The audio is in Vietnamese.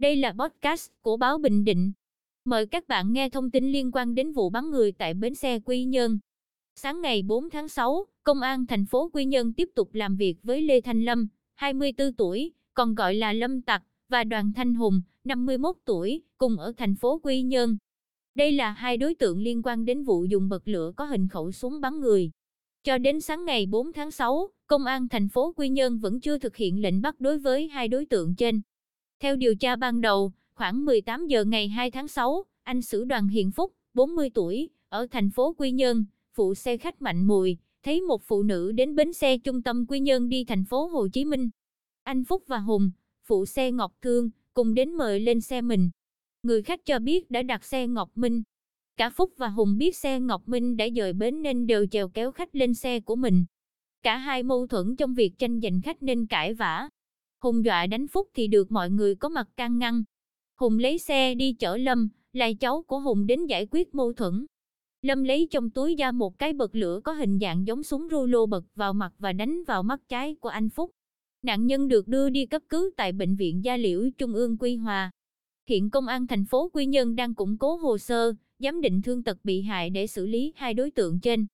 Đây là podcast của báo Bình Định. Mời các bạn nghe thông tin liên quan đến vụ bắn người tại bến xe Quy Nhơn. Sáng ngày 4 tháng 6, Công an thành phố Quy Nhơn tiếp tục làm việc với Lê Thanh Lâm, 24 tuổi, còn gọi là Lâm Tặc, và Đoàn Thanh Hùng, 51 tuổi, cùng ở thành phố Quy Nhơn. Đây là hai đối tượng liên quan đến vụ dùng bật lửa có hình khẩu súng bắn người. Cho đến sáng ngày 4 tháng 6, Công an thành phố Quy Nhơn vẫn chưa thực hiện lệnh bắt đối với hai đối tượng trên. Theo điều tra ban đầu, khoảng 18 giờ ngày 2 tháng 6, anh Sử Đoàn Hiền Phúc, 40 tuổi, ở thành phố Quy Nhơn, phụ xe khách Mạnh Mùi, thấy một phụ nữ đến bến xe trung tâm Quy Nhơn đi thành phố Hồ Chí Minh. Anh Phúc và Hùng, phụ xe Ngọc Thương, cùng đến mời lên xe mình. Người khách cho biết đã đặt xe Ngọc Minh. Cả Phúc và Hùng biết xe Ngọc Minh đã dời bến nên đều chèo kéo khách lên xe của mình. Cả hai mâu thuẫn trong việc tranh giành khách nên cãi vã. Hùng dọa đánh Phúc thì được mọi người có mặt can ngăn. Hùng lấy xe đi chở Lâm, là cháu của Hùng đến giải quyết mâu thuẫn. Lâm lấy trong túi ra một cái bật lửa có hình dạng giống súng rulo bật vào mặt và đánh vào mắt trái của anh Phúc. Nạn nhân được đưa đi cấp cứu tại Bệnh viện Gia Liễu Trung ương Quy Hòa. Hiện Công an thành phố Quy Nhơn đang củng cố hồ sơ, giám định thương tật bị hại để xử lý hai đối tượng trên.